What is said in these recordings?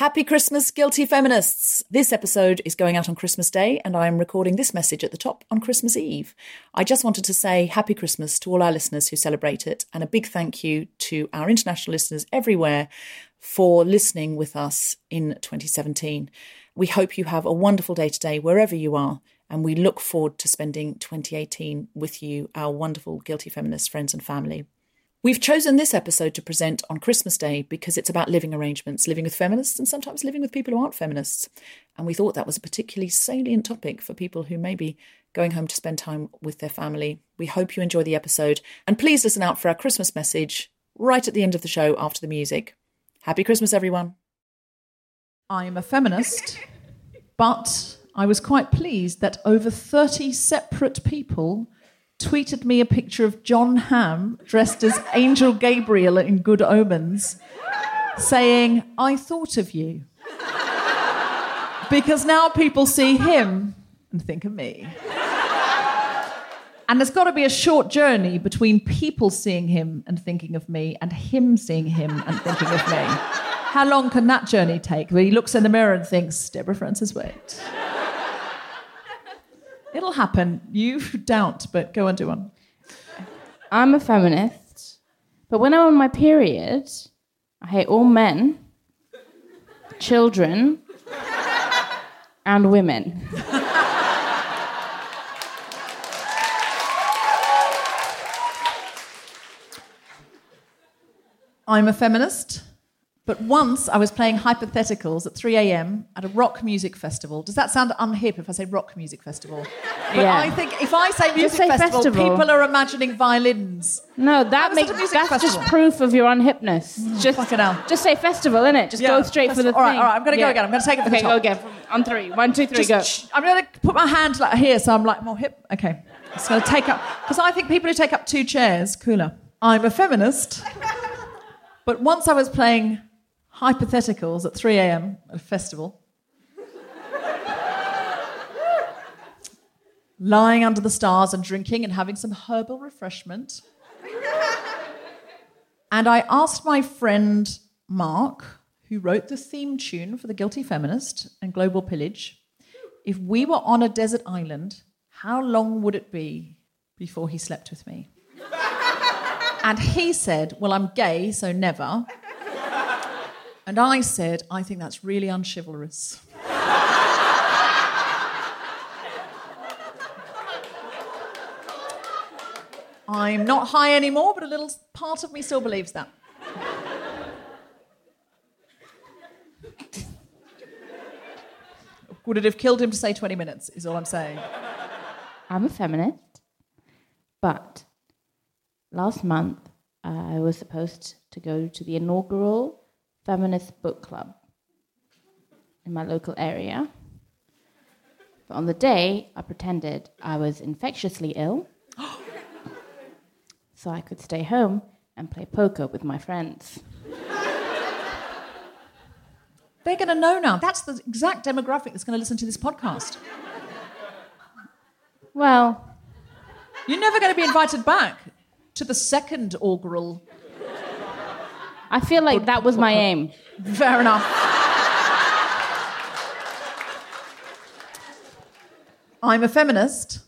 Happy Christmas, guilty feminists! This episode is going out on Christmas Day, and I am recording this message at the top on Christmas Eve. I just wanted to say Happy Christmas to all our listeners who celebrate it, and a big thank you to our international listeners everywhere for listening with us in 2017. We hope you have a wonderful day today, wherever you are, and we look forward to spending 2018 with you, our wonderful guilty feminist friends and family. We've chosen this episode to present on Christmas Day because it's about living arrangements, living with feminists, and sometimes living with people who aren't feminists. And we thought that was a particularly salient topic for people who may be going home to spend time with their family. We hope you enjoy the episode, and please listen out for our Christmas message right at the end of the show after the music. Happy Christmas, everyone. I'm a feminist, but I was quite pleased that over 30 separate people tweeted me a picture of Jon Hamm dressed as Angel Gabriel in Good Omens, saying, I thought of you. Because now people see him and think of me. And there's got to be a short journey between people seeing him and thinking of me and him seeing him and thinking of me. How long can that journey take? Where he looks in the mirror and thinks, Deborah Frances-White. It'll happen. You doubt, but go and do one. I'm a feminist, but when I'm on my period, I hate all men, children, and women. I'm a feminist, but once I was playing hypotheticals at 3 a.m. at a rock music festival. Does that sound unhip if I say rock music festival? But Yeah. I think if I say music say festival, festival. people are imagining violins. No, that makes at a music that's festival. just proof of your unhipness. Mm, just fucking hell. Just say festival, innit? Just Yeah, go straight for the festival. All right, thing. all right, I'm gonna go again. I'm gonna take it from okay, the go again. From, on three. One, two, three, Just, go. shh, I'm going to put my hand like here, so I'm like more hip. Okay, it's going to take up because I think people who take up two chairs cooler. I'm a feminist, but once I was playing hypotheticals at 3 a.m. at a festival, lying under the stars and drinking and having some herbal refreshment. And I asked my friend Mark, who wrote the theme tune for The Guilty Feminist and Global Pillage, if we were on a desert island, how long would it be before he slept with me? and he said, Well, I'm gay, so never. And I said, I think that's really unchivalrous. I'm not high anymore, but a little part of me still believes that. Would it have killed him to say 20 minutes, is all I'm saying. I'm a feminist, but last month uh, I was supposed to go to the inaugural feminist book club in my local area. But on the day, I pretended I was infectiously ill so I could stay home and play poker with my friends. They're going to know now. That's the exact demographic that's going to listen to this podcast. Well, You're never going to be invited back to the second augural. I feel like that was my aim. Fair enough. I'm a feminist,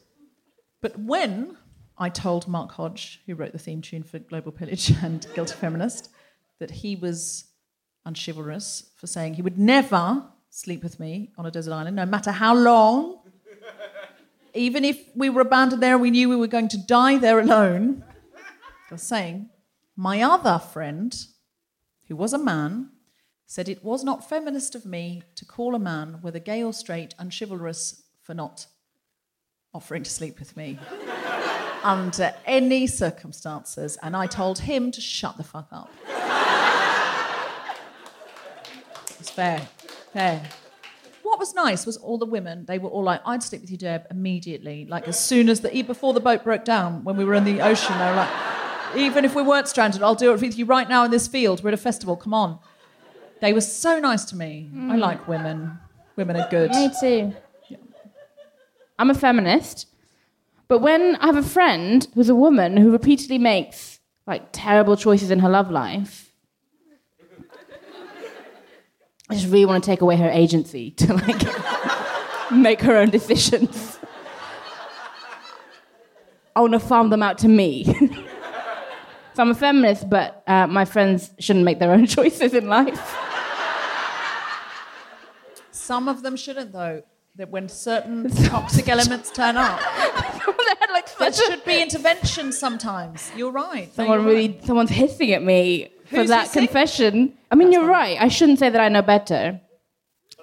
but when I told Mark Hodge, who wrote the theme tune for Global Pillage and Guilty Feminist, that he was unchivalrous for saying he would never sleep with me on a desert island, no matter how long, even if we were abandoned there and we knew we were going to die there alone. I was saying, my other friend, who was a man, said it was not feminist of me to call a man, whether gay or straight, unchivalrous for not offering to sleep with me under any circumstances. And I told him to shut the fuck up. It's fair. Fair. What was nice was all the women, they were all like, I'd sleep with you, Deb, immediately. Like, as soon as the, before the boat broke down, when we were in the ocean, they were like, even if we weren't stranded, I'll do it with you right now in this field. We're at a festival, come on. They were so nice to me. I mm. like women. Women are good. Me too. I'm a feminist, but when I have a friend who's a woman who repeatedly makes like terrible choices in her love life, I just really want to take away her agency to like make her own decisions. I want to farm them out to me. so I'm a feminist, but uh, my friends shouldn't make their own choices in life. Some of them shouldn't, though. That when certain toxic elements turn up, like there should be intervention sometimes. You're right. Someone you're really, right. someone's hissing at me for that hissing? confession. I mean, you're right. I shouldn't say that I know better,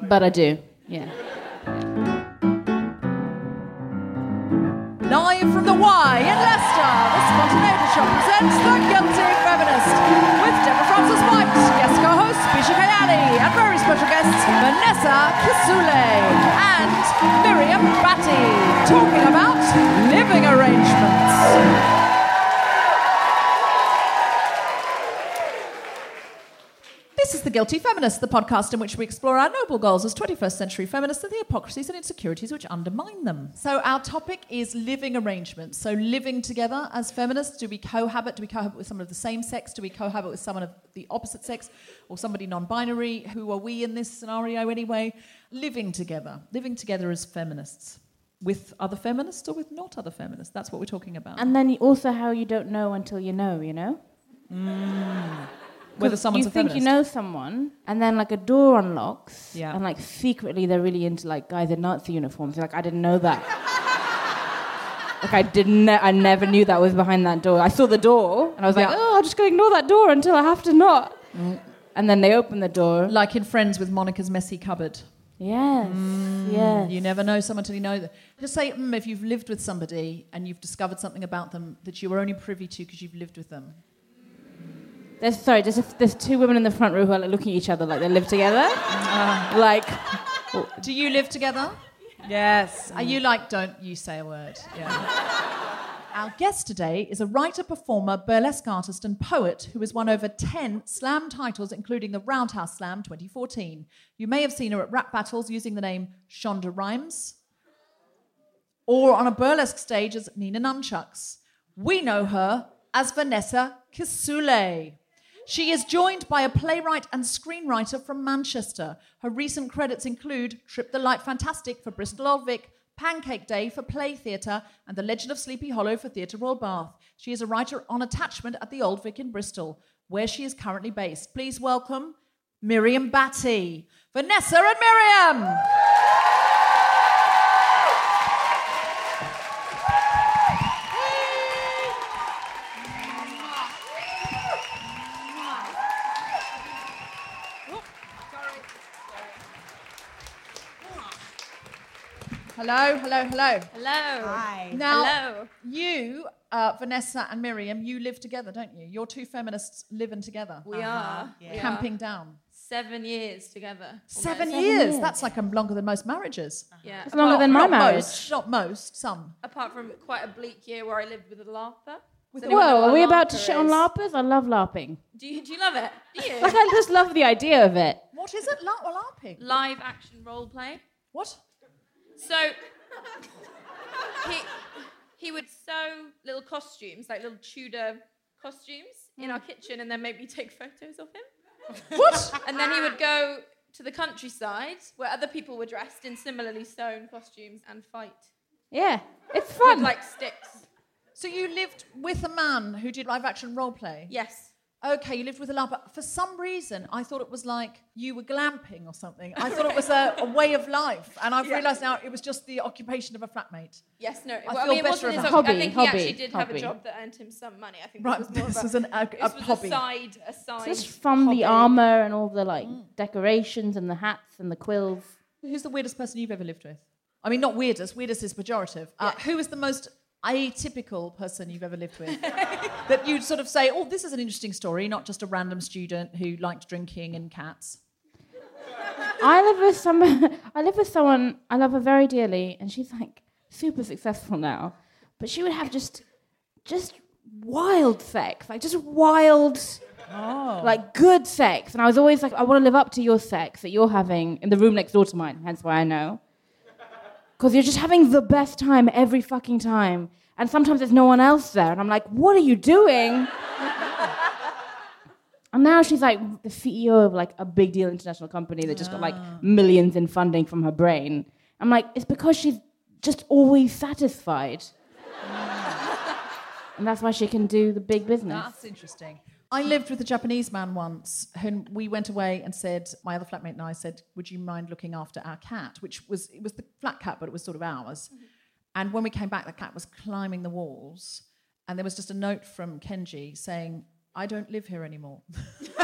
but I do. Yeah. Live from the Y in Leicester, the Spontaneity Shop presents The Vanessa Kisuule and Miriam Battye, talking about living arrangements. This is The Guilty Feminist, the podcast in which we explore our noble goals as 21st century feminists and the hypocrisies and insecurities which undermine them. So, our topic is living arrangements. So, living together as feminists, do we cohabit? Do we cohabit with someone of the same sex? Do we cohabit with someone of the opposite sex or somebody non binary? Who are we in this scenario anyway? Living together, living together as feminists. With other feminists or with not other feminists? That's what we're talking about. And then also how you don't know until you know, you know? Mm. Whether someone's you think feminist. you know someone, and then like a door unlocks, Yeah. and like secretly they're really into like guys in Nazi uniforms. You're like, I didn't know that. like I didn't, ne- I never knew that was behind that door. I saw the door, and I was like, oh, I'm just gonna ignore that door until I have to not. And then they open the door. Like in Friends with Monica's messy cupboard. Yes, yes. You never know someone till you know them. Just say mm, if you've lived with somebody and you've discovered something about them that you were only privy to because you've lived with them. There's sorry, there's, there's two women in the front row who are like, looking at each other like they live together. Ah. like, Do you live together? Yes. Are you like, don't you say a word? Yeah. Our guest today is a writer, performer, burlesque artist, and poet who has won over 10 slam titles, including the Roundhouse Slam 2014. You may have seen her at rap battles using the name Shonda Rhimes or on a burlesque stage as Nina Nunchucks. We know her as Vanessa Kisuule. She is joined by a playwright and screenwriter from Manchester. Her recent credits include Trip the Light Fantastic for Bristol Old Vic, Pancake Day for Play Theatre, and The Legend of Sleepy Hollow for Theatre Royal Bath. She is a writer on attachment at the Old Vic in Bristol, where she is currently based. Please welcome Miriam Battye. Vanessa and Miriam! Hello, hello, hello. Hello. Hi. Now, Hello. you, uh, Vanessa and Miriam, you live together, don't you? You're two feminists living together, We are. We camping down. Seven years together. Seven almost. years. years. That's like um, longer than most marriages. Yeah. It's longer than my not marriage. Most, not most, some. Apart from quite a bleak year where I lived with a LARPer. Does a- anyone know Whoa, are we about to LARPer shit on is? LARPers? I love LARPing. Do you, do you love it? Do you? Like, I just love the idea of it. What is it? La- LARPing? Live action role play. What? So he he would sew little costumes, like little Tudor costumes, in our mm. kitchen, and then maybe take photos of him. What? And then he would go to the countryside where other people were dressed in similarly sewn costumes and fight Yeah, it's with fun. like sticks. so you lived with a man who did live action role play? Yes. Okay, you lived with a LARPer. For some reason, I thought it was like you were glamping or something. I thought it was a, a way of life. And I've realised now it was just the occupation of a flatmate. Yes, no. I well, feel I mean, better wasn't about occup- Hobby, I think hobby, he actually did have a job that earned him some money. I think Right, this was more this of a, is an- a- this a was hobby. a side, a side. Just from the armor and all the like decorations and the hats and the quills. Who's the weirdest person you've ever lived with? I mean, not weirdest. Weirdest is pejorative. Uh, who is the most atypical person you've ever lived with? that you'd sort of say, oh, this is an interesting story, not just a random student who liked drinking and cats. I live with some. I live with someone I love her very dearly, and she's like super successful now. But she would have just, just wild sex, like just wild, oh. like good sex. And I was always like, I want to live up to your sex that you're having in the room next door to mine. Hence why I know. Because you're just having the best time every fucking time, and sometimes there's no one else there, and I'm like, what are you doing? And now she's like the CEO of like a big deal international company that just got like ah. millions in funding from her brain. I'm like, it's because she's just always satisfied. Ah. and that's why she can do the big business. That's interesting. I lived with a Japanese man once, who we went away and said, my other flatmate and I said, "Would you mind looking after our cat?" Which was it was the flat cat, but it was sort of ours. Mm-hmm. And when we came back, the cat was climbing the walls, and there was just a note from Kenji saying, "I don't live here anymore."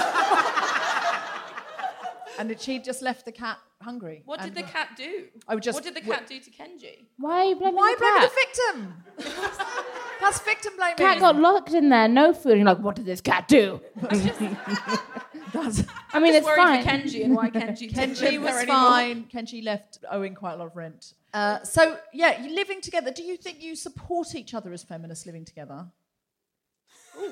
and that she'd just left the cat hungry. What did And the cat do? I would just- what did the cat do to Kenji? Why are you blaming Why the blame the victim? That's victim blaming. cat got locked in there, no food. And you're like, what did this cat do? That's- I mean, it's fine. for Kenji and why Kenji didn't Kenji was fine. Kenji left owing quite a lot of rent. Uh, so yeah, you living together. Do you think you support each other as feminists living together?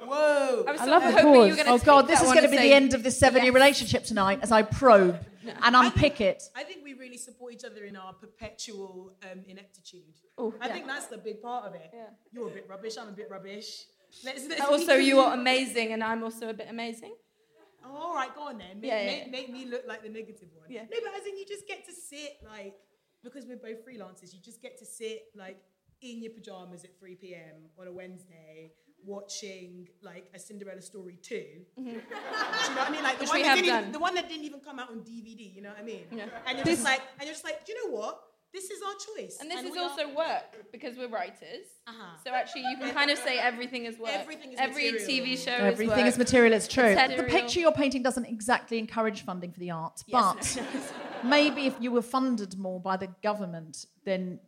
Whoa. I, was I love of a hoping you were pause. Oh God, this is going to be the end of this seven-year yes. relationship tonight as I probe and unpick it. I think we really support each other in our perpetual um, ineptitude. Oh, I yeah. think that's the big part of it. You're a bit rubbish. I'm a bit rubbish. Let's, let's Also, you are amazing, and I'm also a bit amazing. Oh, all right, go on then. Make, Yeah, yeah, make, make me look like the negative one. Yeah. No, but as in you just get to sit like because we're both freelancers, you just get to sit like in your pajamas at 3 p.m. on a Wednesday watching like a Cinderella story 2. Do you know what I mean? Like the Which one, we that have didn't done. even, the one that didn't even come out on DVD, you know what I mean? Yeah. And you're just like and you're just like, do you know what? This is our choice. And this is we are- also work because we're writers. Uh-huh. So actually, you can kind of say everything is work. Everything is Every material. TV show Everything is is material. It's true. It's the picture you're painting doesn't exactly encourage funding for the arts, Yes, but no, maybe if you were funded more by the government, then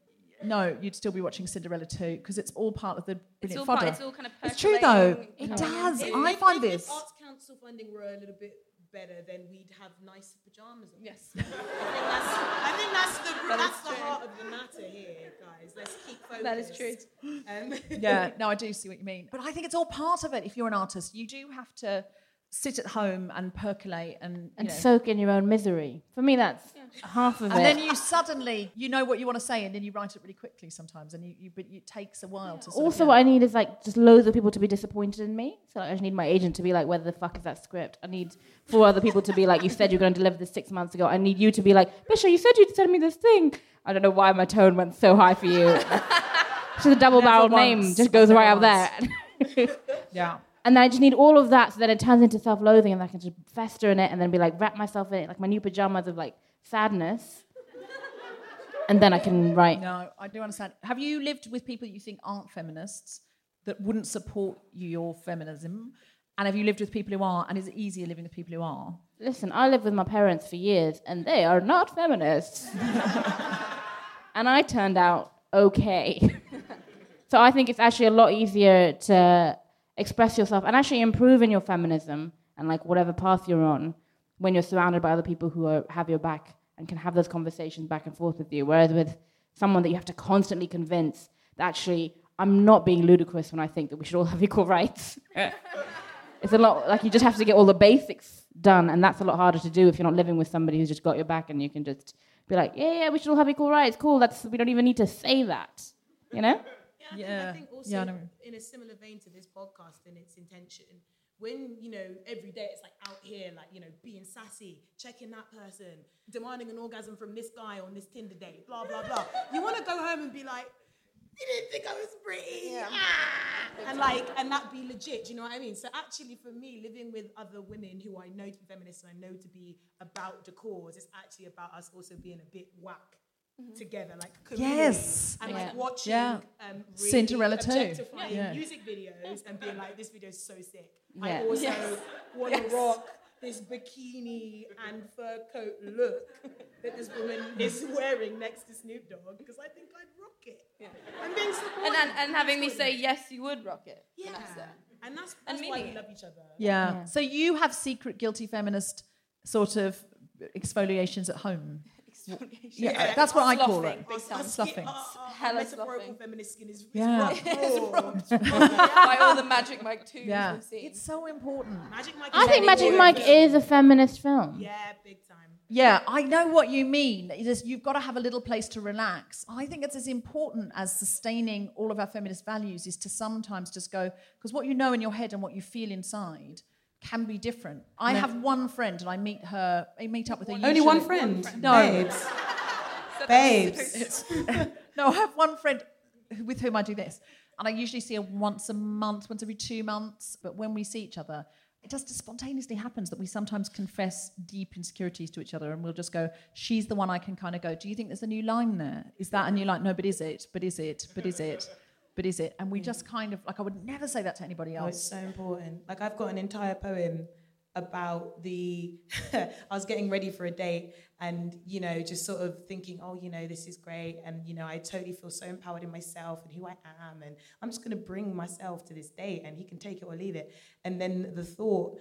no, you'd still be watching Cinderella too because it's all part of the It's all fodder. part, it's all kind of It's true though. It does. in. I If- find if, this. If Arts Council funding were a little bit better, then we'd have nice pajamas on. Yes. I think that's, I think that's the That that's is the true. heart of the matter here, guys. Let's keep focused. That is true. Um, yeah, no, I do see what you mean. But I think it's all part of it. If you're an artist, you do have to sit at home and percolate and you and know. soak in your own misery. For me, that's half of and it. And then you suddenly you know what you want to say, and then you write it really quickly sometimes, and you, you but it takes a while to. Sort also, of, what I need is like just loads of people to be disappointed in me. So like, I just need my agent to be like, "Where the fuck is that script?" I need four other people to be like, "You said you're going to deliver this six months ago." I need you to be like, "Bisha, you said you'd send me this thing." I don't know why my tone went so high for you. It's just a double-barreled name, just goes Never right up once. there. yeah. And then I just need all of that, so then it turns into self-loathing, and I can just fester in it, and then be like, wrap myself in it, like my new pajamas of like sadness. And then I can write. No, I do understand. Have you lived with people you think aren't feminists that wouldn't support your feminism? And have you lived with people who are? And is it easier living with people who are? Listen, I lived with my parents for years, and they are not feminists. and I turned out okay. so I think it's actually a lot easier to express yourself and actually improve in your feminism and like whatever path you're on when you're surrounded by other people who are, have your back and can have those conversations back and forth with you. Whereas with someone that you have to constantly convince that actually I'm not being ludicrous when I think that we should all have equal rights. it's a lot like you just have to get all the basics done, and that's a lot harder to do if you're not living with somebody who's just got your back and you can just be like, yeah, yeah, we should all have equal rights. Cool. That's we don't even need to say that. You know? Yeah, I think, I think also Yeah, I in a similar vein to this podcast and its intention, when you know every day it's like out here, like you know, being sassy, checking that person, demanding an orgasm from this guy on this Tinder date, blah blah blah. You want to go home and be like, you didn't think I was pretty, ah," and like, and that be legit. Do you know what I mean? So actually, for me, living with other women who I know to be feminists and I know to be about the cause, it's actually about us also being a bit whack. Together, like community, Yes. and Yeah. like watching Yeah. um, really Cinderella too. Yeah. music videos and being like, this video is so sick. Yeah. I also want to rock this bikini and fur coat look that this woman is wearing next to Snoop Dogg because I think I'd rock it. I'm being supportive. And, and, and having me say, yes, you would rock it. yeah. Vanessa. And that's, And why we love each other. Yeah. Yeah. So you have secret guilty feminist sort of exfoliations at home. Yeah, uh, that's what I call it. Big time. Our Stuffing. skin- our- our- our Hella metaphorical feminist skin is, is Yeah. rough. Oh. Oh, By all the Magic Mike 2s Yeah. we've seen. It's so important. Magic Mike I is think Magic Mike film. is a feminist film. Yeah, big time. Yeah, I know what you mean. It is, you've got to have a little place to relax. I think it's as important as sustaining all of our feminist values is to sometimes just go, because what you know in your head and what you feel inside can be different. I have one friend and I meet her, I meet up with her Only usually- one friend? No. Babes. Babes. No, I have one friend with whom I do this, and I usually see her once a month, once every two months. But when we see each other, it just spontaneously happens that we sometimes confess deep insecurities to each other, and we'll just go, "She's the one I can kind of go. Do you think there's a new line there? Is that a new line? No, but is it? But is it? But is it? But is it?" And we just kind of like I would never say that to anybody Oh, it's so important. Like I've got an entire poem about the I was getting ready for a date and you know just sort of thinking oh you know this is great. And you know I totally feel so empowered in myself and who I am and I'm just going to bring myself to this date and he can take it or leave it. And then the thought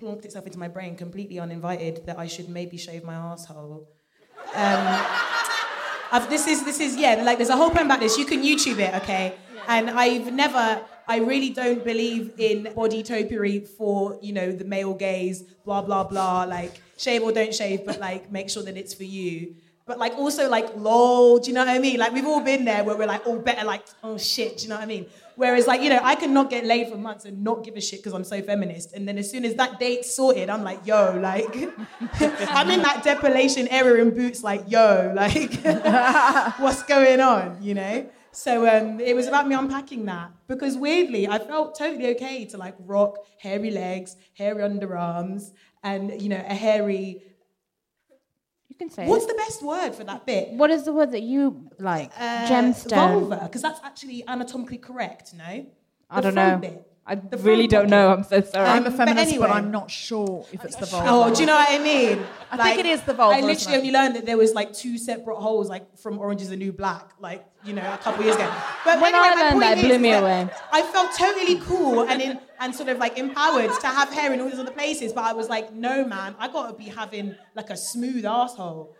plonked itself into my brain completely uninvited that I should maybe shave my asshole. Um, I've, this is this is yeah like there's a whole poem about this. You can youtube it okay? And i've never i really don't believe in body topiary for you know the male gaze blah blah blah like shave or don't shave but like make sure that it's for you but like also like lol do you know what i mean? Like we've all been there where we're like all better like oh shit do you know what i mean? Whereas like you know i can not get laid for months and not give a shit because i'm so feminist. And then as soon as that date's sorted i'm like yo like i'm in that depilation area in boots like yo like what's going on you know? So um, it was about me unpacking that because weirdly i felt totally okay to like rock hairy legs hairy underarms and you know a hairy You can say what's it. the best word for that bit What is the word that you like? uh, Gemstone. vulva because that's actually anatomically correct no I The don't know. bit. I The really don't pocket. know. I'm so sorry. I'm a feminist, but, anyway. I'm not sure if it's the vulva. Oh, do you know what I mean? I think it is the vulva, I literally only learned that there was like two separate holes, like from Orange is the New Black, like you know, a couple years ago. But When anyway, I learned that, it is blew me away. I felt totally cool and in and sort of like empowered to have hair in all these other places, but I was like, no, man, I gotta be having like a smooth asshole.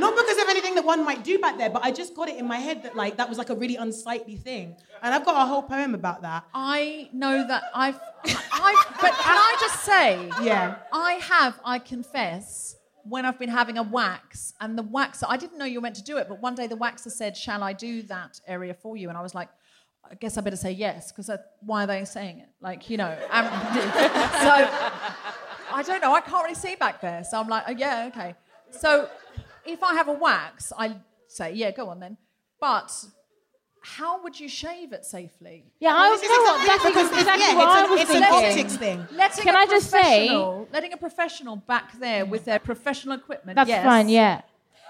Not because of anything that one might do back there, but I just got it in my head that like that was like a really unsightly thing, and I've got a whole poem about that. I know that I've, I've, but can I just say, Yeah. I have, I confess, when I've been having a wax, and the waxer, I didn't know you were meant to do it, but one day the waxer said, Shall I do that area for you? And I was like, I guess I better say yes, because why are they saying it? Like, you know, so I don't know, I can't really see back there. So I'm like, oh, yeah, okay. So if I have a wax, I say, yeah, go on then. But how would you shave it safely? yeah, I was is know what, because exactly, it's- exactly yeah, what it's I an- was it's an optics thing. Letting Can a I just say- letting a professional back there with their professional equipment. That's yes. fine. Yeah.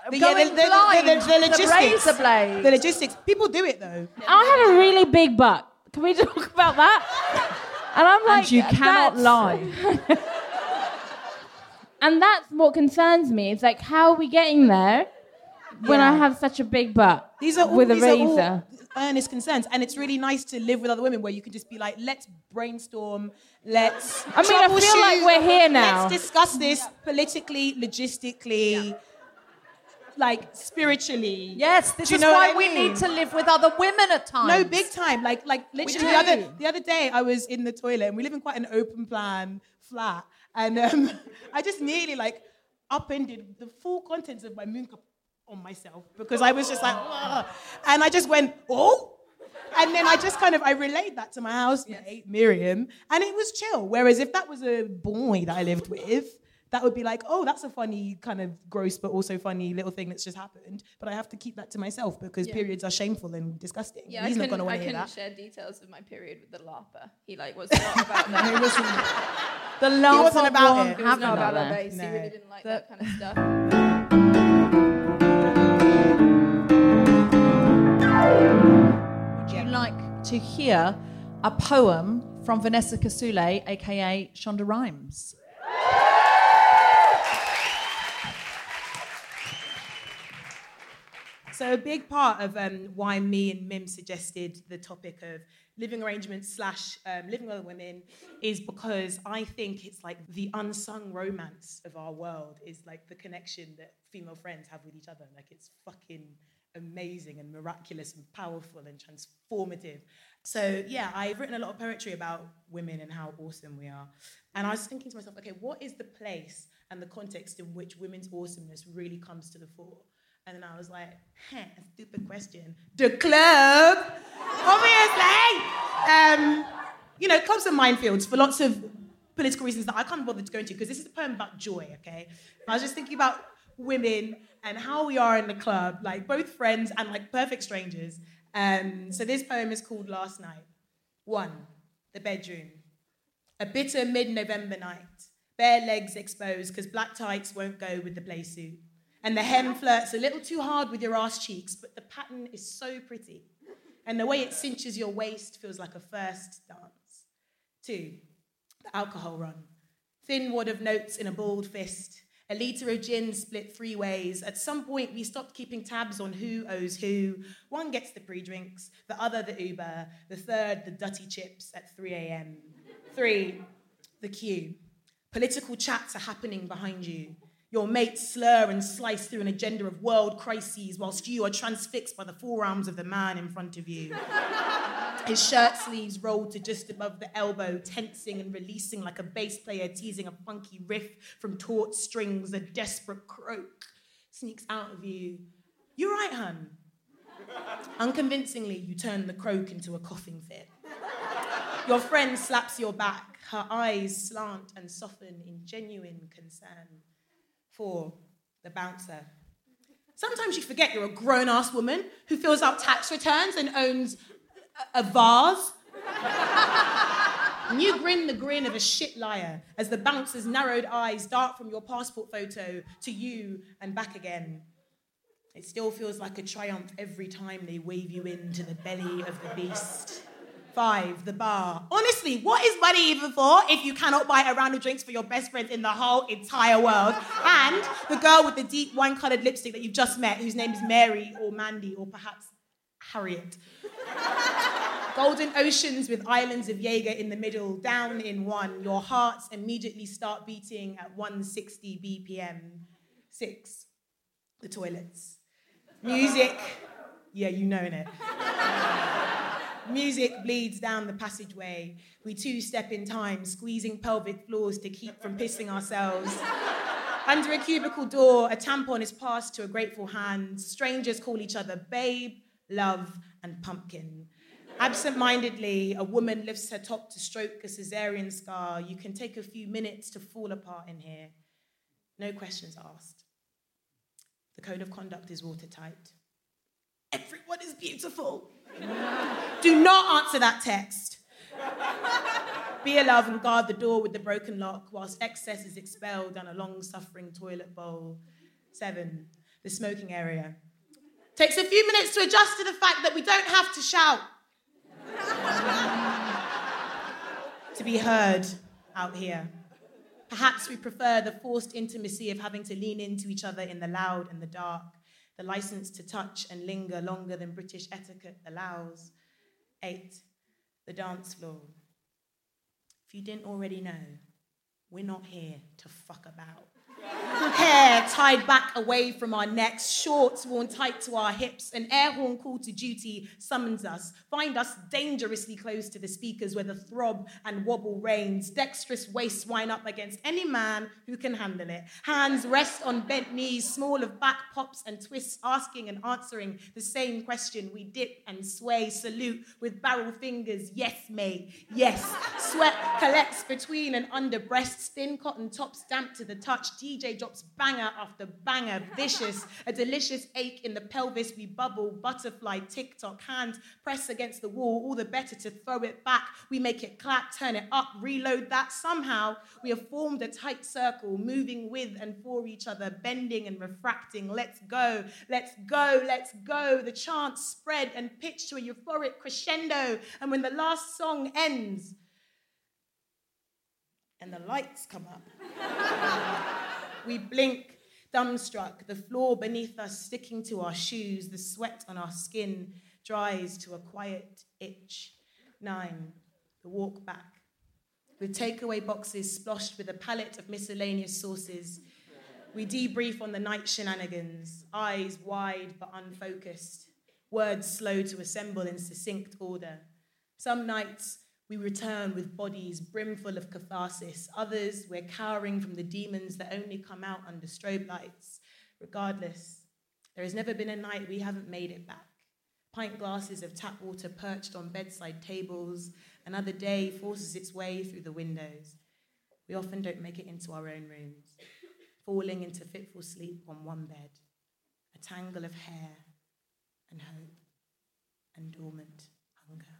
But Going yeah, the, the, the, blind, the, the the logistics. razor blade. The logistics. People do it though. I have a really big butt. Can we talk about that? And I'm like, and you cannot lie. And that's what concerns me. It's like, how are we getting there? when I have such a big butt These are all, with a these are all razor. earnest concerns, and it's really nice to live with other women where you can just be like, let's brainstorm, let's. I mean, I feel like we're here now. Let's discuss this politically, logistically, like spiritually. Yes, this Do you is know why what I we need to live with other women at times. No, big time. Like, like literally the other the other day, I was in the toilet, and we live in quite an open plan flat, and um, I just nearly like upended the full contents of my moon cup on myself because I was just like, and I just went, oh. And then I just kind of I relayed that to my housemate Miriam, and it was chill. Whereas if that was a boy that I lived with, that would be like, oh, that's a funny kind of gross but also funny little thing that's just happened. But I have to keep that to myself because periods are shameful and disgusting. Yeah, He's I not going to I want to hear couldn't share details of my period with the LARPer. He like was not about that. he wasn't. The love wasn't about one it. He was not about that. base. He really didn't like The- that kind of stuff. Would you like to hear a poem from Vanessa Kisuule, aka Shonda Rhimes? So a big part of um, why me and Mim suggested the topic of living arrangements slash um, living with other women is because I think it's like the unsung romance of our world is like the connection that female friends have with each other. Like it's fucking amazing and miraculous and powerful and transformative. So yeah, I've written a lot of poetry about women and how awesome we are. And I was thinking to myself, okay, what is the place and the context in which women's awesomeness really comes to the fore? And then I was like, huh, stupid question. The club, obviously. Um, you know, clubs are minefields for lots of political reasons that I can't bother to go into because this is a poem about joy, okay? I was just thinking about women and how we are in the club, like both friends and like perfect strangers. Um, so this poem is called Last Night. One, the bedroom. A bitter mid-November night. Bare legs exposed because black tights won't go with the play suit. And the hem flirts a little too hard with your ass cheeks, but the pattern is so pretty. And the way it cinches your waist feels like a first dance. Two, the alcohol run. Thin wad of notes in a balled fist. A litre of gin split three ways. At some point, we stopped keeping tabs on who owes who. One gets the pre drinks, the other the Uber, the third the dutty chips at 3 a.m. Three, the queue. Political chats are happening behind you. Your mates slur and slice through an agenda of world crises whilst you are transfixed by the forearms of the man in front of you. His shirt sleeves rolled to just above the elbow, tensing and releasing like a bass player teasing a funky riff from taut strings. A desperate croak sneaks out of you. You're right, hun. Unconvincingly, you turn the croak into a coughing fit. Your friend slaps your back, her eyes slant and soften in genuine concern. Four, the bouncer. Sometimes you forget you're a grown ass woman who fills out tax returns and owns a, a vase. and you grin the grin of a shit liar as the bouncer's narrowed eyes dart from your passport photo to you and back again. It still feels like a triumph every time they wave you into the belly of the beast. Five, the bar. Honestly, what is money even for if you cannot buy a round of drinks for your best friend in the whole entire world? And the girl with the deep wine colored lipstick that you've just met, whose name is Mary or Mandy or perhaps Harriet. Golden oceans with islands of Jaeger in the middle, down in one. Your hearts immediately start beating at 160 BPM. Six, the toilets. Music, yeah, you know it. Music bleeds down the passageway. We two step in time, squeezing pelvic floors to keep from pissing ourselves. Under a cubicle door, a tampon is passed to a grateful hand. Strangers call each other babe, love, and pumpkin. Absent mindedly, a woman lifts her top to stroke a cesarean scar. You can take a few minutes to fall apart in here. No questions asked. The code of conduct is watertight. Everyone is beautiful. Do not answer that text. Be a love and guard the door with the broken lock whilst excess is expelled down a long suffering toilet bowl. Seven, the smoking area. Takes a few minutes to adjust to the fact that we don't have to shout. to be heard out here. Perhaps we prefer the forced intimacy of having to lean into each other in the loud and the dark. The license to touch and linger longer than British etiquette allows. Eight, the dance floor. If you didn't already know, we're not here to fuck about. Hair tied back away from our necks, shorts worn tight to our hips, an air horn call to duty summons us. Find us dangerously close to the speakers where the throb and wobble reigns. Dexterous waists wind up against any man who can handle it. Hands rest on bent knees, small of back pops and twists, asking and answering the same question. We dip and sway, salute with barrel fingers. Yes, mate, yes. Sweat collects between and under breasts, thin cotton tops damp to the touch. DJ drops banger after banger, vicious, a delicious ache in the pelvis. We bubble, butterfly, tick tock, hands press against the wall, all the better to throw it back. We make it clap, turn it up, reload that. Somehow we have formed a tight circle, moving with and for each other, bending and refracting. Let's go, let's go, let's go. The chant spread and pitch to a euphoric crescendo. And when the last song ends, and the lights come up. we blink, dumbstruck, the floor beneath us sticking to our shoes, the sweat on our skin dries to a quiet itch. Nine, the walk back. With takeaway boxes splashed with a palette of miscellaneous sauces, we debrief on the night shenanigans, eyes wide but unfocused, words slow to assemble in succinct order. Some nights, we return with bodies brimful of catharsis. Others, we're cowering from the demons that only come out under strobe lights. Regardless, there has never been a night we haven't made it back. Pint glasses of tap water perched on bedside tables. Another day forces its way through the windows. We often don't make it into our own rooms, falling into fitful sleep on one bed, a tangle of hair and hope and dormant hunger.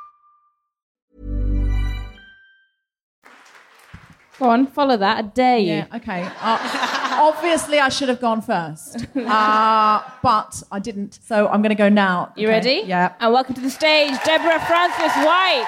Go on, follow that. A day. Yeah, okay. Uh, obviously, I should have gone first, uh, but I didn't. So I'm going to go now. You okay? ready? Yeah. And welcome to the stage, Deborah Frances-White.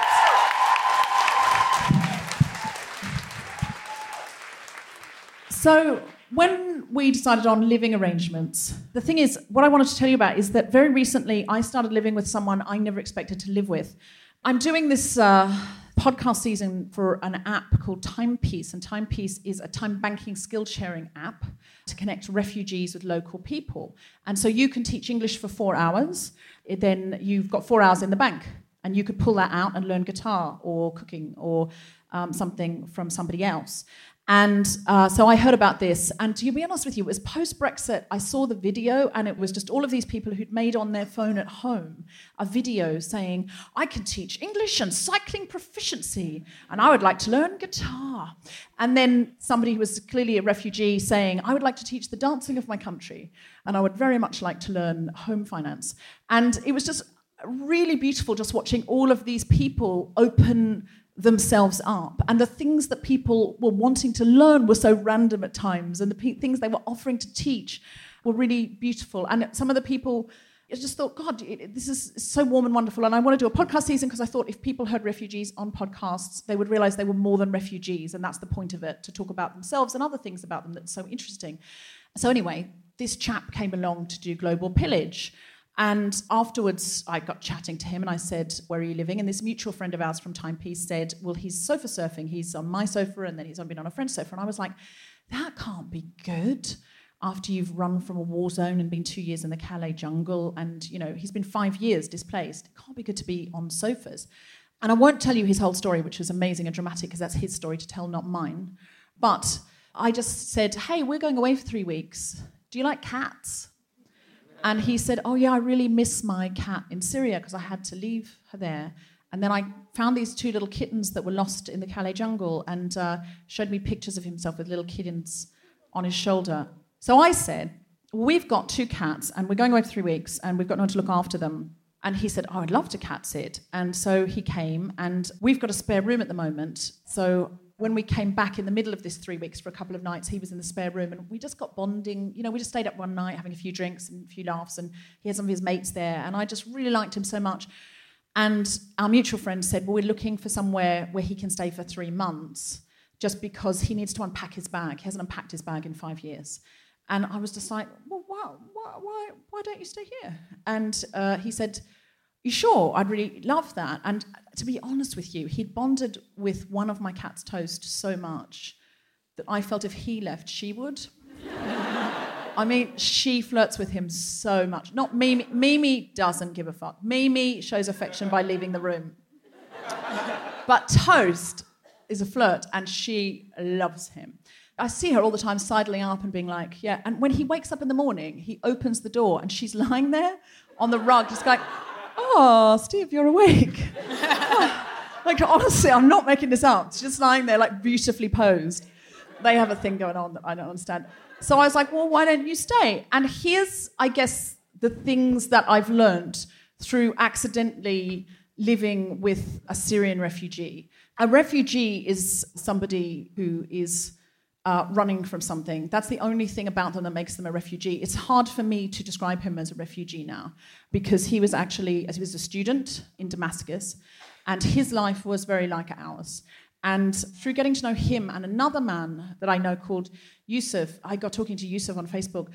So when we decided on living arrangements, the thing is, what I wanted to tell you about is that very recently I started living with someone I never expected to live with. I'm doing this uh, podcast season for an app called Timepeace, and Timepeace is a time banking skill sharing app to connect refugees with local people. And so you can teach English for four hours, then you've got four hours in the bank, and you could pull that out and learn guitar or cooking or um, something from somebody else. And uh, so I heard about this, and to be honest with you, it was post Brexit. I saw the video, and it was just all of these people who'd made on their phone at home a video saying, I can teach English and cycling proficiency, and I would like to learn guitar. And then somebody who was clearly a refugee saying, I would like to teach the dancing of my country, and I would very much like to learn home finance. And it was just really beautiful just watching all of these people open themselves up. And the things that people were wanting to learn were so random at times, and the pe- things they were offering to teach were really beautiful. And some of the people, just thought, God, it, this is so warm and wonderful. And I want to do a podcast season because I thought if people heard refugees on podcasts, they would realize they were more than refugees. And that's the point of it to talk about themselves and other things about them that's so interesting. So, anyway, this chap came along to do Global Pillage. And afterwards, I got chatting to him and I said, Where are you living? And this mutual friend of ours from Timepeace said, Well, he's sofa surfing. He's on my sofa and then he's been on a friend's sofa. And I was like, That can't be good after you've run from a war zone and been two years in the Calais jungle. And, you know, he's been five years displaced. It can't be good to be on sofas. And I won't tell you his whole story, which was amazing and dramatic because that's his story to tell, not mine. But I just said, Hey, we're going away for three weeks. Do you like cats? And he said, Oh, yeah, I really miss my cat in Syria because I had to leave her there. And then I found these two little kittens that were lost in the Calais jungle and uh, showed me pictures of himself with little kittens on his shoulder. So I said, We've got two cats and we're going away for three weeks and we've got no one to look after them. And he said, oh, I'd love to cat sit. And so he came, and we've got a spare room at the moment. So when we came back in the middle of this three weeks for a couple of nights, he was in the spare room and we just got bonding. You know, we just stayed up one night having a few drinks and a few laughs, and he had some of his mates there. And I just really liked him so much. And our mutual friend said, Well, we're looking for somewhere where he can stay for three months just because he needs to unpack his bag. He hasn't unpacked his bag in five years. And I was just like, Well, why, why, why don't you stay here? And uh, he said, you sure? I'd really love that. And to be honest with you, he'd bonded with one of my cat's toast so much that I felt if he left, she would. I mean, she flirts with him so much. Not Mimi. Mimi doesn't give a fuck. Mimi shows affection by leaving the room. But Toast is a flirt, and she loves him. I see her all the time sidling up and being like, yeah. And when he wakes up in the morning, he opens the door and she's lying there on the rug, just like, oh, Steve, you're awake. Oh, like, honestly, I'm not making this up. It's just lying there, like, beautifully posed. They have a thing going on that I don't understand. So I was like, well, why don't you stay? And here's, I guess, the things that I've learned through accidentally living with a Syrian refugee. A refugee is somebody who is uh, running from something. That's the only thing about them that makes them a refugee. It's hard for me to describe him as a refugee now because he was actually, as he was a student in Damascus, and his life was very like ours. And through getting to know him and another man that I know called Yusuf, I got talking to Yusuf on Facebook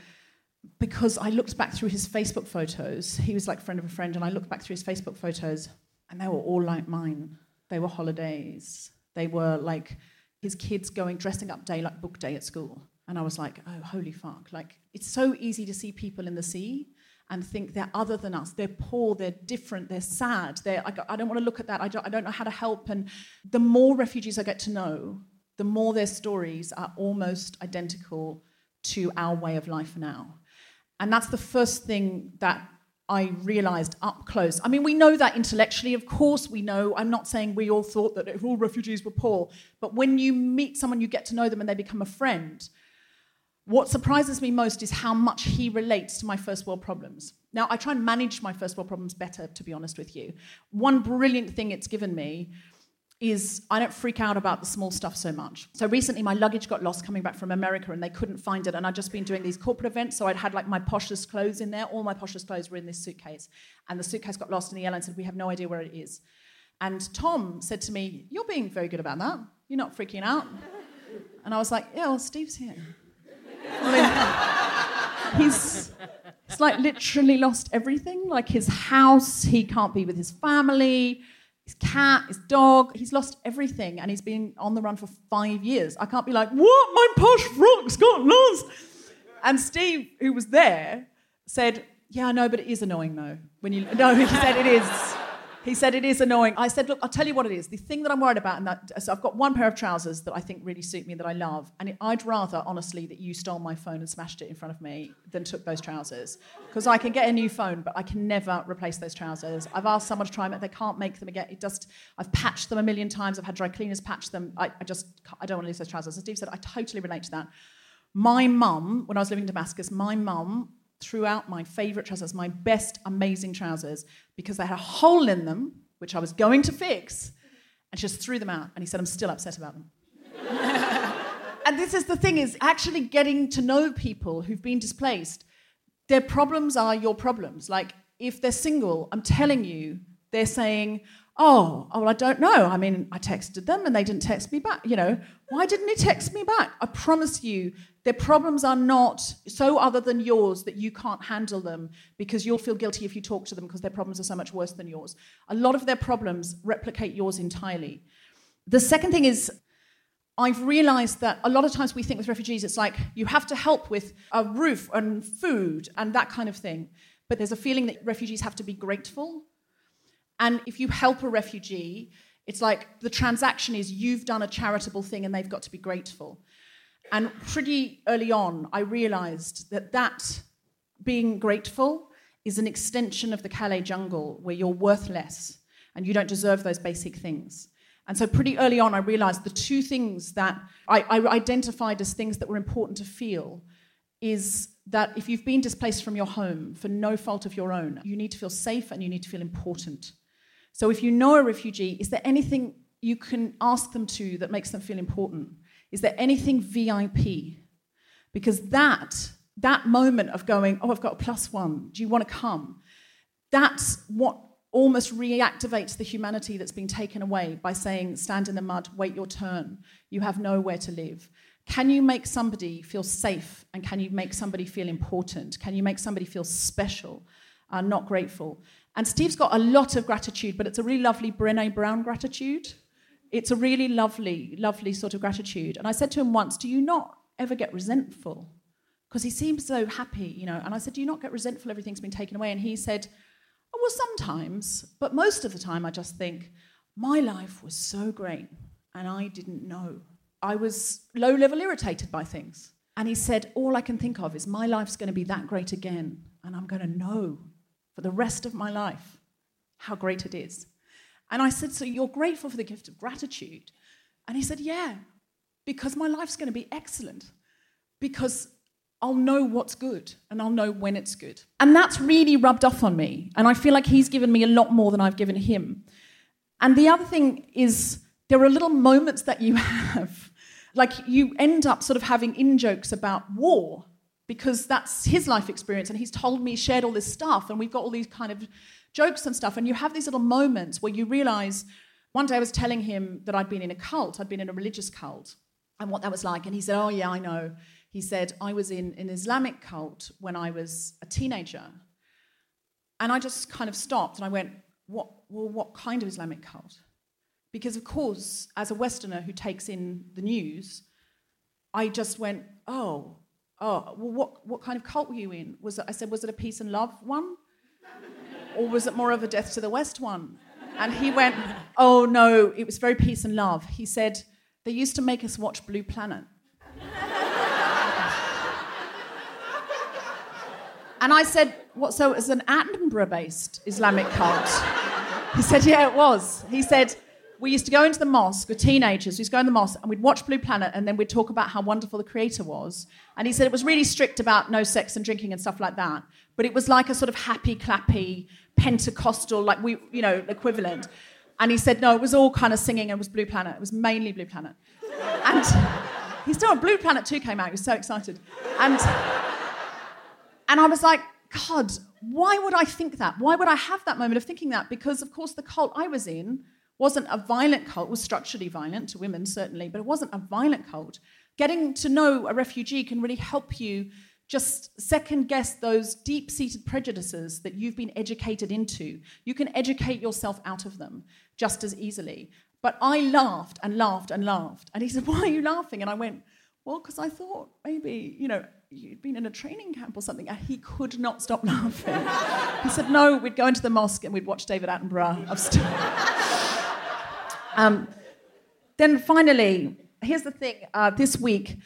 because I looked back through his Facebook photos. He was like friend of a friend, and I looked back through his Facebook photos, and they were all like mine. They were holidays. They were like his kids going dressing up day like book day at school. And I was like, oh, holy fuck. Like, it's so easy to see people in the sea and think they're other than us. They're poor, they're different, they're sad. They're, I, I don't want to look at that. I don't, I don't know how to help. And the more refugees I get to know, the more their stories are almost identical to our way of life now. And that's the first thing that I realized up close. I mean, we know that intellectually, of course, we know. I'm not saying we all thought that if all refugees were poor, but when you meet someone, you get to know them and they become a friend. What surprises me most is how much he relates to my first world problems. Now, I try and manage my first world problems better, to be honest with you. One brilliant thing it's given me is I don't freak out about the small stuff so much. So recently my luggage got lost coming back from America and they couldn't find it. And I'd just been doing these corporate events, so I'd had like my poshest clothes in there. All my poshest clothes were in this suitcase. And the suitcase got lost and the airline said, We have no idea where it is. And Tom said to me, You're being very good about that. You're not freaking out. And I was like, Yeah, well, Steve's here. I mean, he's, he's like literally lost everything. Like his house, he can't be with his family his cat, his dog. He's lost everything and he's been on the run for five years. I can't be like, what? My posh frock's got lost. And Steve, who was there, said, yeah, I know, but it is annoying though. When you no, he said it is. He said it is annoying. I said, look, I'll tell you what it is. The thing that I'm worried about, and that so I've got one pair of trousers that I think really suit me that I love, and I'd rather, honestly, that you stole my phone and smashed it in front of me than took those trousers, because I can get a new phone, but I can never replace those trousers. I've asked someone to try them, they can't make them again. It just, I've patched them a million times. I've had dry cleaners patch them. I, I just, I don't want to lose those trousers. As Steve said, I totally relate to that. My mum, when I was living in Damascus, my mum threw out my favourite trousers, my best amazing trousers, because they had a hole in them which I was going to fix, and she just threw them out. And he said, I'm still upset about them. and this is the thing is actually getting to know people who've been displaced. Their problems are your problems. Like if they're single, I'm telling you, they're saying, Oh, oh, well, I don't know. I mean, I texted them and they didn't text me back. You know, why didn't he text me back? I promise you, their problems are not so other than yours that you can't handle them because you'll feel guilty if you talk to them because their problems are so much worse than yours. A lot of their problems replicate yours entirely. The second thing is, I've realized that a lot of times we think with refugees, it's like you have to help with a roof and food and that kind of thing. But there's a feeling that refugees have to be grateful and if you help a refugee, it's like the transaction is you've done a charitable thing and they've got to be grateful. And pretty early on, I realized that that being grateful is an extension of the Calais jungle where you're worthless and you don't deserve those basic things. And so, pretty early on, I realized the two things that I, I identified as things that were important to feel is that if you've been displaced from your home for no fault of your own, you need to feel safe and you need to feel important. So if you know a refugee, is there anything you can ask them to that makes them feel important? Is there anything VIP? Because that, that moment of going, oh, I've got a plus one, do you want to come? That's what almost reactivates the humanity that's been taken away by saying, stand in the mud, wait your turn, you have nowhere to live. Can you make somebody feel safe and can you make somebody feel important? Can you make somebody feel special, uh, not grateful? And Steve's got a lot of gratitude, but it's a really lovely Brene Brown gratitude. It's a really lovely, lovely sort of gratitude. And I said to him once, Do you not ever get resentful? Because he seems so happy, you know. And I said, Do you not get resentful? Everything's been taken away. And he said, oh, Well, sometimes, but most of the time I just think, My life was so great, and I didn't know. I was low level irritated by things. And he said, All I can think of is my life's going to be that great again, and I'm going to know for the rest of my life how great it is. And I said, So you're grateful for the gift of gratitude? And he said, Yeah, because my life's going to be excellent, because I'll know what's good and I'll know when it's good. And that's really rubbed off on me. And I feel like he's given me a lot more than I've given him. And the other thing is, there are little moments that you have. Like you end up sort of having in jokes about war because that's his life experience and he's told me shared all this stuff and we've got all these kind of jokes and stuff and you have these little moments where you realize one day i was telling him that i'd been in a cult i'd been in a religious cult and what that was like and he said oh yeah i know. He said i was in an islamic cult when i was a teenager and i just kind of stopped and i went what well what kind of islamic cult because of course as a westerner who takes in the news i just went oh oh, well, what, what kind of cult were you in? Was it, I said, was it a peace and love one? or was it more of a death to the west one? And he went, oh, no, it was very peace and love. He said, they used to make us watch Blue Planet. and I said, what, so it was an Attenborough based Islamic cult? He said, yeah, it was. He said, we used to go into the mosque with teenagers. We used to go in the mosque and we'd watch Blue Planet and then we'd talk about how wonderful the creator was. And he said it was really strict about no sex and drinking and stuff like that. But it was like a sort of happy, clappy, Pentecostal, like we, you know, equivalent. And he said, no, it was all kind of singing and was Blue Planet. It was mainly Blue Planet. And he still, on Blue Planet 2 came out. He was so excited. And, and I was like, God, why would I think that? Why would I have that moment of thinking that? Because, of course, the cult I was in wasn't a violent cult, was structurally violent to women, certainly, but it wasn't a violent cult. Getting to know a refugee can really help you just second guess those deep seated prejudices that you've been educated into. You can educate yourself out of them just as easily. But I laughed and laughed and laughed. And he said, Why are you laughing? And I went, Well, because I thought maybe, you know, you'd been in a training camp or something. And he could not stop laughing. he said, no, we'd go into the mosque and we'd watch David Attenborough. um, then finally, here's the thing. Uh, this week,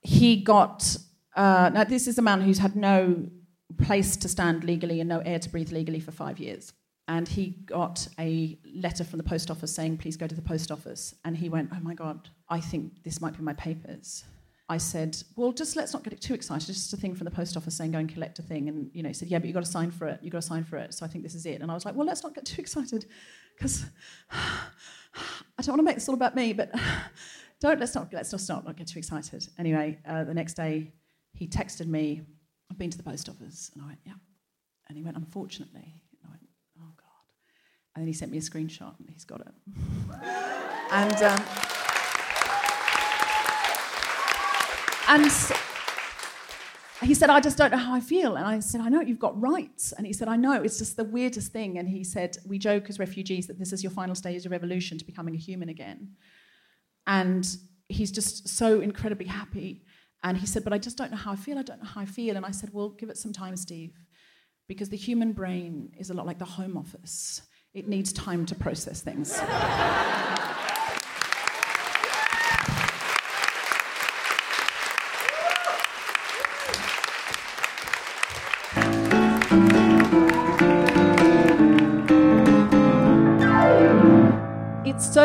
he got. Uh, now, this is a man who's had no place to stand legally and no air to breathe legally for five years. And he got a letter from the post office saying, please go to the post office. And he went, oh my God, I think this might be my papers. I said, well, just let's not get too excited. Just a thing from the post office saying go and collect a thing. And, you know, he said, yeah, but you've got to sign for it. You've got to sign for it. So I think this is it. And I was like, well, let's not get too excited because I don't want to make this all about me, but don't, let's not, let's just not, not get too excited. Anyway, uh, the next day he texted me, I've been to the post office. And I went, yeah. And he went, unfortunately. And I went, oh, God. And then he sent me a screenshot and he's got it. and... Um, And he said, I just don't know how I feel. And I said, I know, you've got rights. And he said, I know, it's just the weirdest thing. And he said, We joke as refugees that this is your final stage of evolution to becoming a human again. And he's just so incredibly happy. And he said, But I just don't know how I feel. I don't know how I feel. And I said, Well, give it some time, Steve, because the human brain is a lot like the home office, it needs time to process things.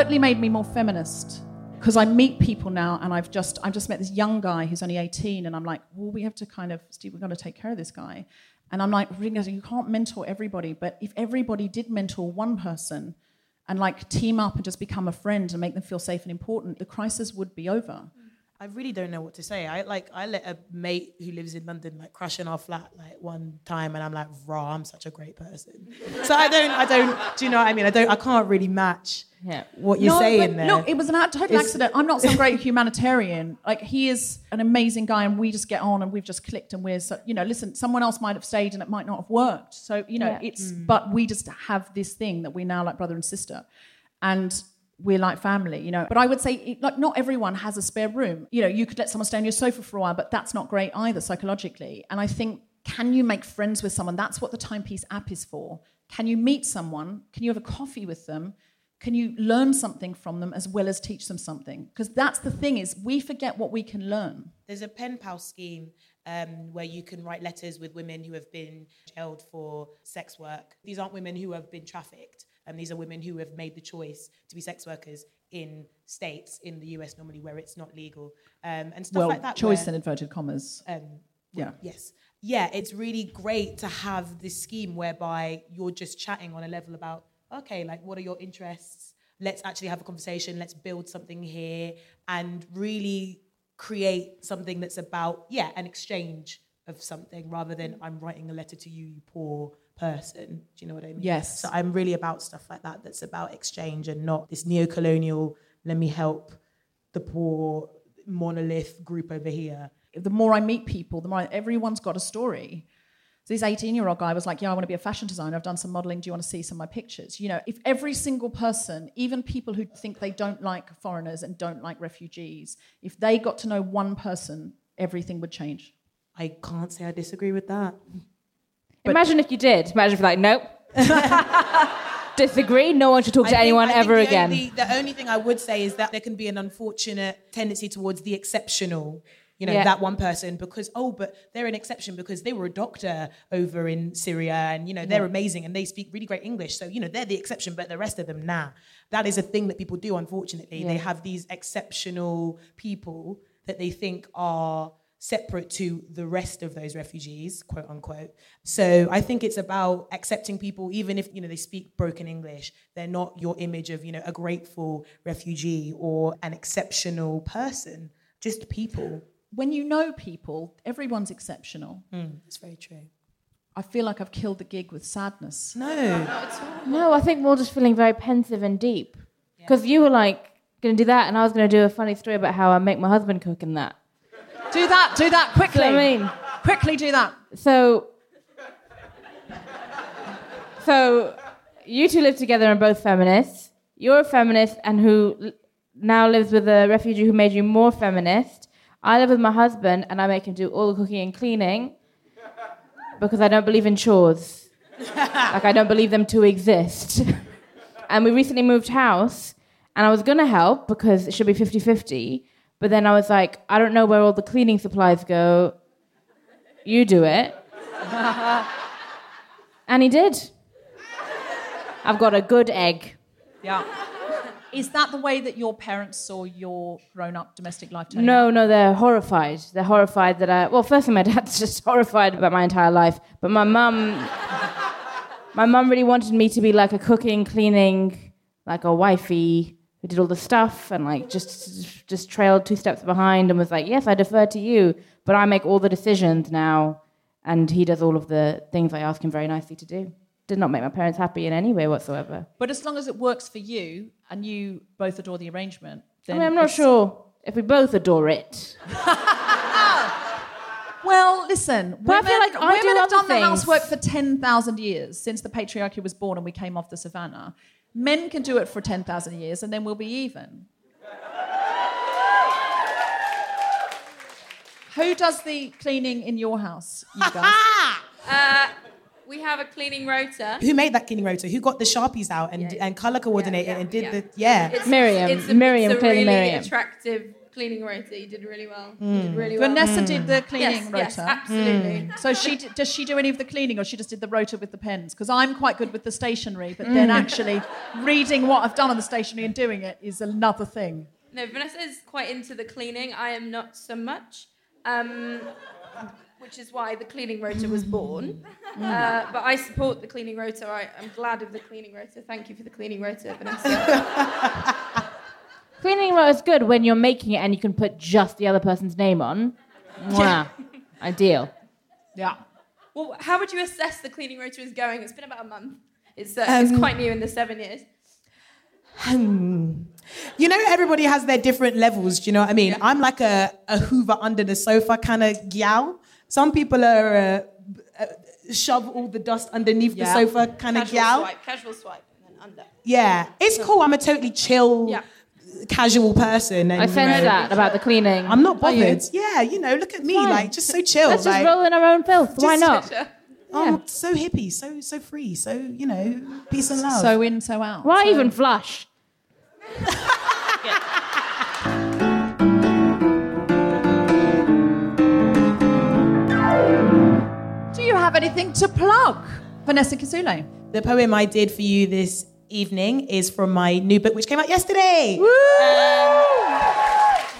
certainly made me more feminist because I meet people now and I've just I've just met this young guy who's only 18 and I'm like, well, we have to kind of Steve, we've got to take care of this guy. And I'm like, you can't mentor everybody, but if everybody did mentor one person and like team up and just become a friend and make them feel safe and important, the crisis would be over. I really don't know what to say. I like I let a mate who lives in London like crash in our flat like one time, and I'm like, raw, I'm such a great person. so I don't, I don't. Do you know what I mean? I don't. I can't really match yeah. what you're no, saying there. No, it was an total it's, accident. I'm not some great humanitarian. Like he is an amazing guy, and we just get on, and we've just clicked, and we're so, you know, listen, someone else might have stayed, and it might not have worked. So you know, yeah. it's mm. but we just have this thing that we now like brother and sister, and we're like family, you know. But I would say, like, not everyone has a spare room. You know, you could let someone stay on your sofa for a while, but that's not great either psychologically. And I think, can you make friends with someone? That's what the Timepeace app is for. Can you meet someone? Can you have a coffee with them? Can you learn something from them as well as teach them something? Because that's the thing is, we forget what we can learn. There's a pen pal scheme um, where you can write letters with women who have been jailed for sex work. These aren't women who have been trafficked and these are women who have made the choice to be sex workers in states in the US normally where it's not legal um, and stuff well, like that. Choice where, in inverted commas. Um, yeah. Yes. Yeah, it's really great to have this scheme whereby you're just chatting on a level about okay, like what are your interests? Let's actually have a conversation. Let's build something here and really create something that's about yeah an exchange of something rather than I'm writing a letter to you, you poor person. Do you know what I mean? Yes. So I'm really about stuff like that that's about exchange and not this neo colonial, let me help the poor monolith group over here. The more I meet people, the more I, everyone's got a story. So this 18 year old guy was like, Yeah, I want to be a fashion designer. I've done some modeling. Do you want to see some of my pictures? You know, if every single person, even people who think they don't like foreigners and don't like refugees, if they got to know one person, everything would change. I can't say I disagree with that. But Imagine if you did. Imagine if you're like, nope. Disagree. No one should talk I to think, anyone ever the again. Only, the only thing I would say is that there can be an unfortunate tendency towards the exceptional. You know, yeah. that one person because, oh, but they're an exception because they were a doctor over in Syria and, you know, they're amazing and they speak really great English. So, you know, they're the exception, but the rest of them, nah. That is a thing that people do, unfortunately. They have these exceptional people that they think are separate to the rest of those refugees, quote unquote. So I think it's about accepting people, even if you know they speak broken English, they're not your image of you know a grateful refugee or an exceptional person, just people. When you know people, everyone's exceptional. Mm, that's very true. I feel like I've killed the gig with sadness. No, no, I think we're all just feeling very pensive and deep. Because yeah. you were like going to do that, and I was going to do a funny story about how I make my husband cook and that. Do that, do that quickly. I mean, quickly do that. So, so you two live together and both feminists. You're a feminist and who now lives with a refugee who made you more feminist. I live with my husband and I make him do all the cooking and cleaning because I don't believe in chores. like, I don't believe them to exist. and we recently moved house and I was going to help because it should be 50 50. But then I was like, I don't know where all the cleaning supplies go. You do it. and he did. I've got a good egg. Yeah. Is that the way that your parents saw your grown up domestic life turning No, out? no, they're horrified. They're horrified that I. Well, firstly, my dad's just horrified about my entire life. But my mum. my mum really wanted me to be like a cooking, cleaning, like a wifey who did all the stuff and like just just trailed two steps behind and was like, yes, I defer to you, but I make all the decisions now, and he does all of the things I ask him very nicely to do. Did not make my parents happy in any way whatsoever. But as long as it works for you and you both adore the arrangement, I mean, I'm not it's- sure if we both adore it. Well, listen, But I women, feel like I women do have done the housework for 10,000 years since the patriarchy was born and we came off the savannah. Men can do it for 10,000 years and then we'll be even. Who does the cleaning in your house, you guys? Uh, we have a cleaning rota. Who made that cleaning rota? Who got the sharpies out and and color coordinated and did the yeah? It's, Miriam. It's a, Miriam, it's a really Miriam. attractive cleaning rota. You did really well. You Mm. did really well. Vanessa did the cleaning yes, rota. Yes, absolutely. So she d- does she do any of the cleaning, or she just did the rota with the pens? Because I'm quite good with the stationery, but then Mm. actually reading what I've done on the stationery and doing it is another thing. No, Vanessa is quite into the cleaning. I am not so much. Um, which is why the cleaning rota was born. Uh, but I support the cleaning rota. I, I'm glad of the cleaning rota. Thank you for the cleaning rota, Vanessa. Cleaning rota is good when you're making it and you can put just the other person's name on. Mwah. Ideal. Yeah. well, how would you assess the cleaning rota is going? It's been about a month. It's, uh, it's Um, quite new in the seven years. Hmm. You know, everybody has their different levels. Do you know what I mean? I'm like a, a Hoover under the sofa kind of gal. Some people are uh, uh, shove all the dust underneath Yeah. the sofa kind of Casual gal. swipe, casual swipe, and then under. Yeah, it's cool. I'm a totally chill, Yeah. Casual person. And, I you sense know, that about the cleaning. I'm not Are you? bothered. Yeah, you know, look at me, Fine. like just so chill. Let's just like, roll in our own filth. Why Just- not? Oh, so hippie, so so free, so you know, peace and love. So in, so out. Why So- even flush? Do you have anything to plug, Vanessa Kisuule? The poem I did for you this evening is from my new book, which came out yesterday. Um,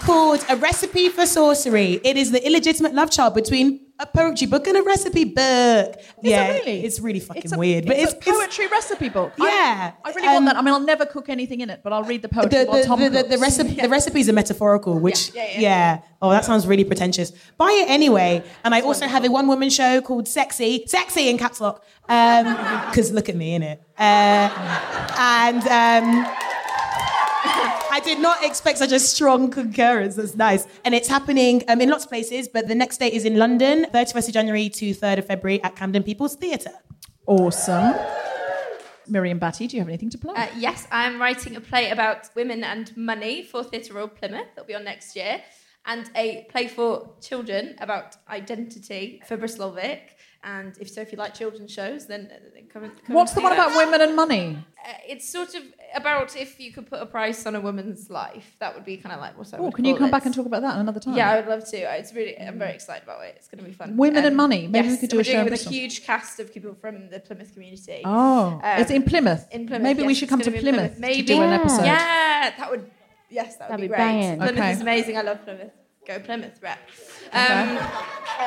called A Recipe for Sorcery. It is the illegitimate love child between a poetry book and a recipe book. yeah, really? it's really fucking It's a, weird, but it's, it's, a poetry recipe book. Yeah, I, really want um, that. I mean, I'll never cook anything in it, but I'll read the the, poetry while Tom the, the, the, recipe, the recipes are metaphorical, which, Yeah, yeah, yeah, yeah. Oh, that sounds really pretentious. Buy it anyway. And I also have a one woman show called Sexy, Sexy in caps lock. Because look at me, innit? Uh, and um, I did not expect such a strong concurrence. That's nice. And it's happening um, in lots of places, but the next date is in London, 31st of January to 3rd of February at Camden People's Theatre. Awesome. Miriam Battye, do you have anything to plug? Uh, yes, I'm writing a play about women and money for Theatre Royal Plymouth. That'll be on next year. And a play for children about identity for Bristol Vic. And if so, if you like children's shows, then, uh, come and come What's and the one that. about women and money? Uh, it's sort of about if you could put a price on a woman's life. That would be kind of like what I Oh, would can you come it. back and talk about that another time? Yeah, I would love to. It's really, I'm very excited about it. It's going to be fun. Women and money. Maybe we could do a show doing in it with a huge cast of people from the Plymouth community. Oh, it's in Plymouth. In Plymouth. Maybe we should come to gonna be in Plymouth to Maybe do an episode. Yeah, that would. Yes, that would That'd be, be great. banging. Plymouth Okay. is amazing. I love Plymouth. Go Plymouth, rep. Okay. Um,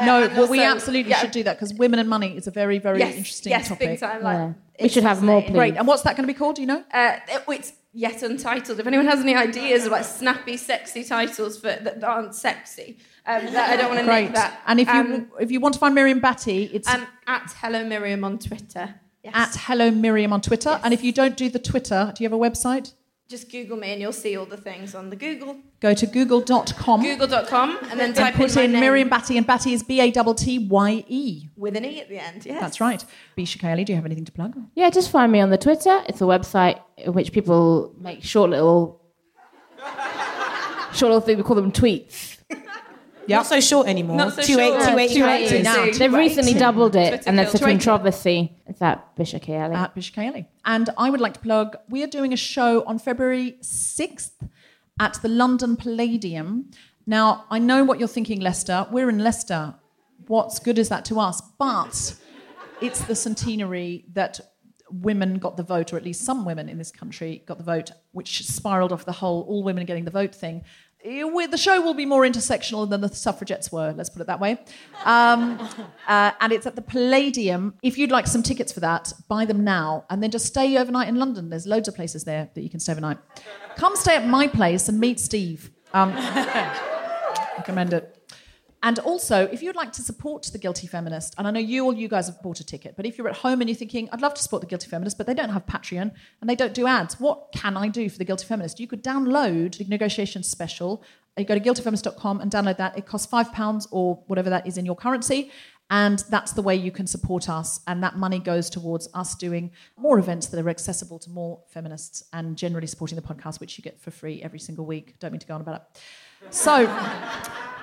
No, and well, we absolutely yeah. should do that because women and money is a very, very yes, interesting yes, topic. big time. Like, Yeah. We should have more, fascinating. Great. And what's that going to be called? Do you know? Uh, it- it's yet untitled. If anyone has any ideas about snappy, sexy titles for that aren't sexy, um, that I don't want to name that. And if you um, if you want to find Miriam Battye, it's um, at Hello Miriam on Twitter. Yes. at Hello Miriam on Twitter. And if you don't do the Twitter, do you have a website? Just Google me and you'll see all the things on the Google. Go to google.com Google.com and then and type put in, in Miriam Battye, and Battye is B A T T Y E. with an e at the end. Yes. That's right. Bisha K Ali, do you have anything to plug? Yeah, just find me on the Twitter. It's a website in which people make short little, short little things. We call them tweets. Not so short anymore. Not so 28 short. 280 280 characters. They've recently doubled it, Twitter and there's a controversy. It's at Bisha K Ali. At uh, Bisha K Ali. And I would like to plug we are doing a show on February 6th at the London Palladium. Now, I know what you're thinking, Leicester. We're in Leicester. What's good is that to us? But it's the centenary that women got the vote, or at least some women in this country got the vote, which spiraled off the whole all women are getting the vote thing. Eh, The show will be more intersectional than the suffragettes were, let's put it that way. Um, uh, and it's at the Palladium. If you'd like some tickets for that, buy them now and then just stay overnight in London. There's loads of places there that you can stay overnight. Come stay at my place and meet Steve. Um, recommend it. And also, if you'd like to support The Guilty Feminist, and I know you all you guys have bought a ticket, but if you're at home and you're thinking, I'd love to support The Guilty Feminist, but they don't have Patreon and they don't do ads, what can I do for The Guilty Feminist? You could download the negotiation special. You go to guiltyfeminist.com and download that. It costs £5 or whatever that is in your currency. And that's the way you can support us. And that money goes towards us doing more events that are accessible to more feminists and generally supporting the podcast, which you get for free every single week. Don't mean to go on about it. So,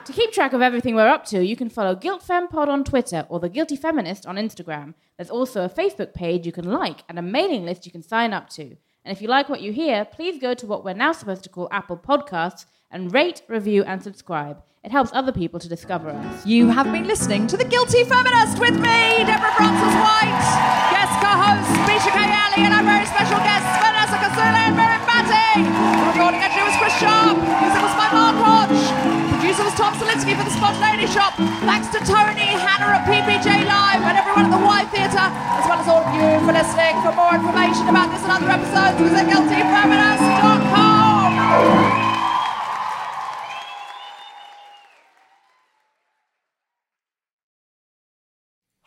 To keep track of everything we're up to, you can follow Guilt Fem Pod on Twitter or The Guilty Feminist on Instagram. There's also a Facebook page you can like and a mailing list you can sign up to. And if you like what you hear, please go to what we're now supposed to call Apple Podcasts and rate, review, and subscribe. It helps other people to discover us. You have been listening to The Guilty Feminist with me, Deborah Frances White, guest co-host Bisha K Ali, and our very special guests Vanessa Kisuule and Mary Battye. The recording engineer was Chris Sharp. Music was by Mark Hodge. Was Tom Salinsky for The Spontaneity Shop. Thanks to Tony, Hannah at PPJ Live, and everyone at the Y Theatre, as well as all of you for listening. For more information about this and other episodes, visit guiltyfeminist.com.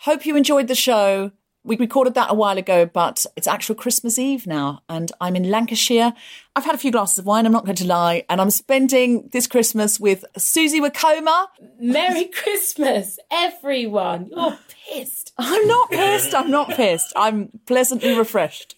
Hope you enjoyed the show. We recorded that a while ago, but it's actual Christmas Eve now, and I'm in Lancashire. I've had a few glasses of wine, I'm not going to lie, and I'm spending this Christmas with Susie Wokoma. Merry Christmas, everyone. You're pissed. I'm not pissed, I'm not pissed. I'm pleasantly refreshed.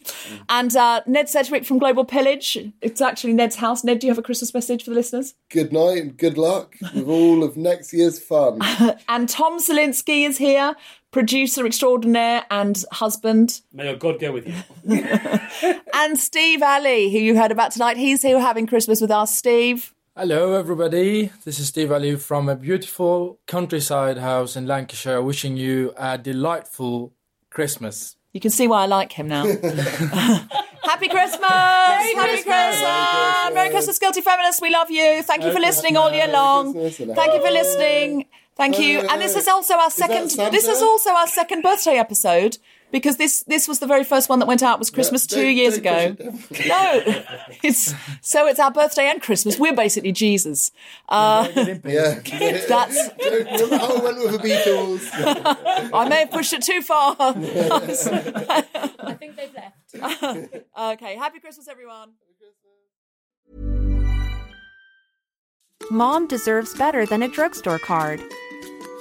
And uh, Ned Sedgwick from Global Pillage. It's actually Ned's house. Ned, do you have a Christmas message for the listeners? Good night and good luck with all of next year's fun. and Tom Salinsky is here, producer extraordinaire and husband. May your God go with you. And Steve Alley, who you heard about tonight, he's here having Christmas with us. Steve. Hello, everybody. This is Steve Alley from a beautiful countryside house in Lancashire, wishing you a delightful Christmas. You can see why I like him now. Happy Christmas! Happy Christmas! Merry Christmas, Guilty Feminists. We love you. Thank you for listening all year long. Thank you for listening. Thank you. And this is also our second. This is also our second birthday episode because this this was the very first one that went out was Christmas two years ago. No, it's so it's our birthday and Christmas. We're basically Jesus. Uh, yeah. That's. Remember how I went with the Beatles? I may have pushed it too far. I think they've left. okay, happy Christmas, everyone. Mom deserves better than a drugstore card.